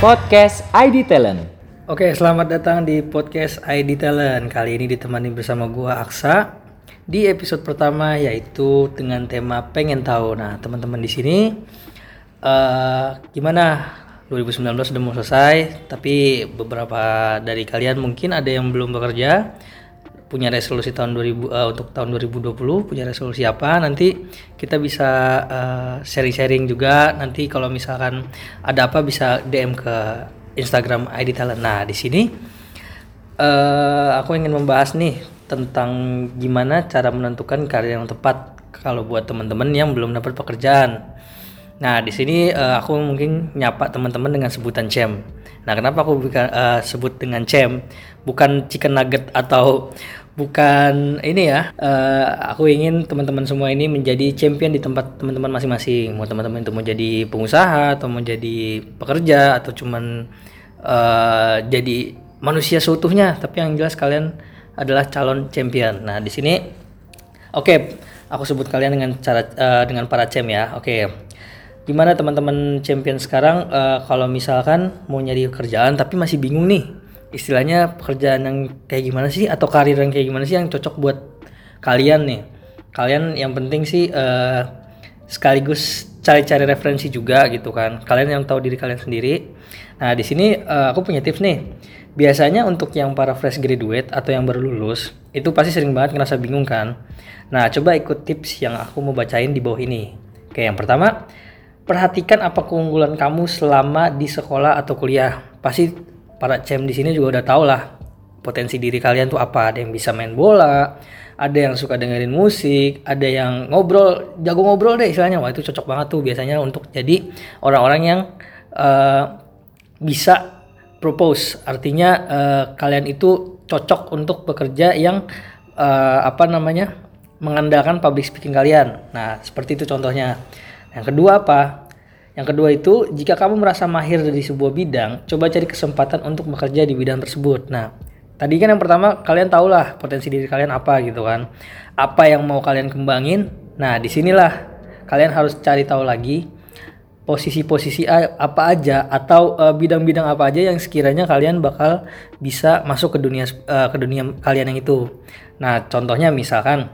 Podcast ID Talent. Oke, selamat datang di podcast ID Talent. Kali ini ditemani bersama gua Aksa di episode pertama yaitu dengan tema pengen tahu. Nah, teman-teman di sini eh gimana 2019 sudah mau selesai, tapi beberapa dari kalian mungkin ada yang belum bekerja, punya resolusi tahun 2000 eh, untuk tahun 2020, punya resolusi apa? Nanti kita bisa eh, sharing-sharing juga. Nanti kalau misalkan ada apa bisa DM ke Instagram ID Talent. Nah, di sini eh aku ingin membahas nih tentang gimana cara menentukan karir yang tepat kalau buat teman-teman yang belum dapat pekerjaan. Nah, di sini eh, aku mungkin nyapa teman-teman dengan sebutan CEM. Nah, kenapa aku bukan eh, sebut dengan CEM? Bukan chicken nugget atau bukan ini ya. eh, aku ingin teman-teman semua ini menjadi champion di tempat teman-teman masing-masing. Mau teman-teman itu mau jadi pengusaha atau mau jadi pekerja atau cuman eh, jadi manusia seutuhnya, tapi yang jelas kalian adalah calon champion. Nah, di sini Oke, aku sebut kalian dengan cara eh, dengan para cem ya. Oke. Gimana teman-teman champion sekarang eh, kalau misalkan mau nyari kerjaan tapi masih bingung nih. Istilahnya pekerjaan yang kayak gimana sih atau karir yang kayak gimana sih yang cocok buat kalian nih. Kalian yang penting sih eh, sekaligus cari-cari referensi juga gitu kan. Kalian yang tahu diri kalian sendiri. Nah, di sini eh, aku punya tips nih. Biasanya untuk yang para fresh graduate atau yang baru lulus, itu pasti sering banget ngerasa bingung kan. Nah, coba ikut tips yang aku mau bacain di bawah ini. Oke, yang pertama, perhatikan apa keunggulan kamu selama di sekolah atau kuliah. Pasti para cem di sini juga udah tau lah potensi diri kalian tuh apa. Ada yang bisa main bola, ada yang suka dengerin musik, ada yang ngobrol, jago ngobrol deh istilahnya. Wah, itu cocok banget tuh biasanya untuk jadi orang-orang yang eh, bisa propose artinya eh, kalian itu cocok untuk bekerja yang eh, apa namanya mengandalkan public speaking kalian nah seperti itu contohnya yang kedua apa? Yang kedua itu jika kamu merasa mahir di sebuah bidang coba cari kesempatan untuk bekerja di bidang tersebut. Nah tadi kan yang pertama kalian tahulah potensi diri kalian apa gitu kan. Apa yang mau kalian kembangin? Nah di sinilah kalian harus cari tahu lagi posisi-posisi apa aja atau eh, bidang-bidang apa aja yang sekiranya kalian bakal bisa masuk ke dunia eh, ke dunia kalian yang itu. Nah, contohnya misalkan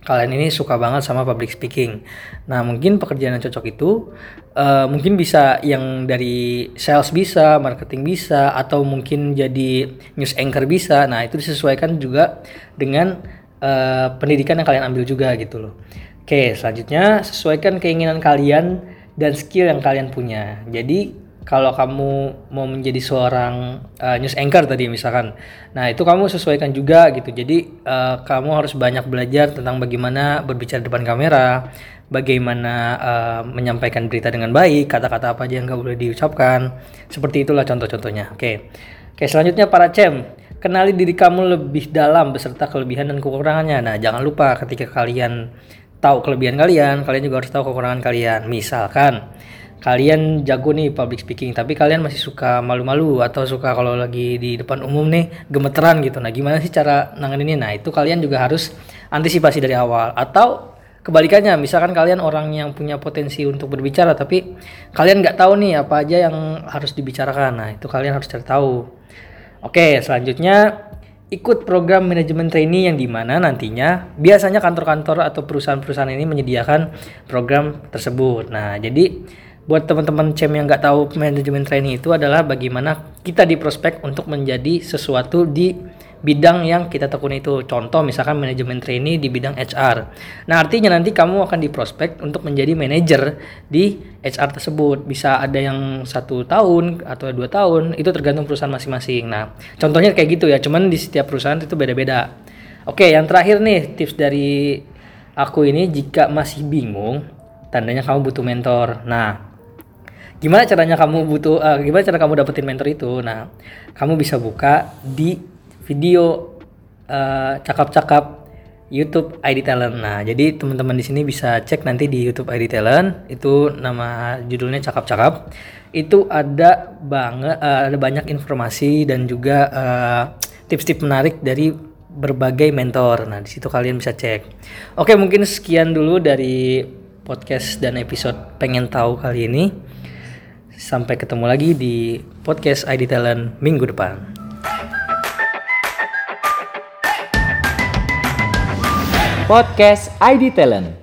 kalian ini suka banget sama public speaking. Nah, mungkin pekerjaan yang cocok itu eh, mungkin bisa yang dari sales bisa, marketing bisa, atau mungkin jadi news anchor bisa. Nah, itu disesuaikan juga dengan eh, pendidikan yang kalian ambil juga gitu loh. Oke, selanjutnya sesuaikan keinginan kalian dan skill yang kalian punya. Jadi kalau kamu mau menjadi seorang uh, news anchor tadi misalkan, nah itu kamu sesuaikan juga gitu. Jadi uh, kamu harus banyak belajar tentang bagaimana berbicara depan kamera, bagaimana uh, menyampaikan berita dengan baik, kata-kata apa aja yang nggak boleh diucapkan. Seperti itulah contoh-contohnya. Oke, oke selanjutnya para cem. Kenali diri kamu lebih dalam beserta kelebihan dan kekurangannya. Nah, jangan lupa ketika kalian tahu kelebihan kalian, kalian juga harus tahu kekurangan kalian. Misalkan kalian jago nih public speaking, tapi kalian masih suka malu-malu atau suka kalau lagi di depan umum nih gemeteran gitu. Nah, gimana sih cara nanganinnya? Nah, itu kalian juga harus antisipasi dari awal. Atau kebalikannya, misalkan kalian orang yang punya potensi untuk berbicara, tapi kalian nggak tahu nih apa aja yang harus dibicarakan. Nah, itu kalian harus cari tahu. Oke, selanjutnya ikut program manajemen trainee yang di mana nantinya biasanya kantor-kantor atau perusahaan-perusahaan ini menyediakan program tersebut. Nah, jadi buat teman-teman CEM yang nggak tahu manajemen trainee itu adalah bagaimana kita di prospek untuk menjadi sesuatu di bidang yang kita tekuni itu. Contoh misalkan manajemen trainee di bidang HR. Nah, artinya nanti kamu akan di prospek untuk menjadi manajer di HR tersebut. Bisa ada yang satu tahun atau dua tahun, itu tergantung perusahaan masing-masing. Nah, contohnya kayak gitu ya. Cuman di setiap perusahaan itu beda-beda. Oke, yang terakhir nih tips dari aku ini jika masih bingung, tandanya kamu butuh mentor. Nah, gimana caranya kamu butuh eh, gimana cara kamu dapetin mentor itu? Nah kamu bisa buka di video eh, cakap-cakap YouTube ID Talent. Nah jadi teman-teman di sini bisa cek nanti di YouTube ID Talent. Itu nama judulnya cakap-cakap. Itu ada banget eh, ada banyak informasi dan juga eh, tips-tips menarik dari berbagai mentor. Nah di situ kalian bisa cek. Oke mungkin sekian dulu dari podcast dan episode pengen tahu kali ini Sampai ketemu lagi di podcast ID Talent minggu depan. Podcast ID Talent.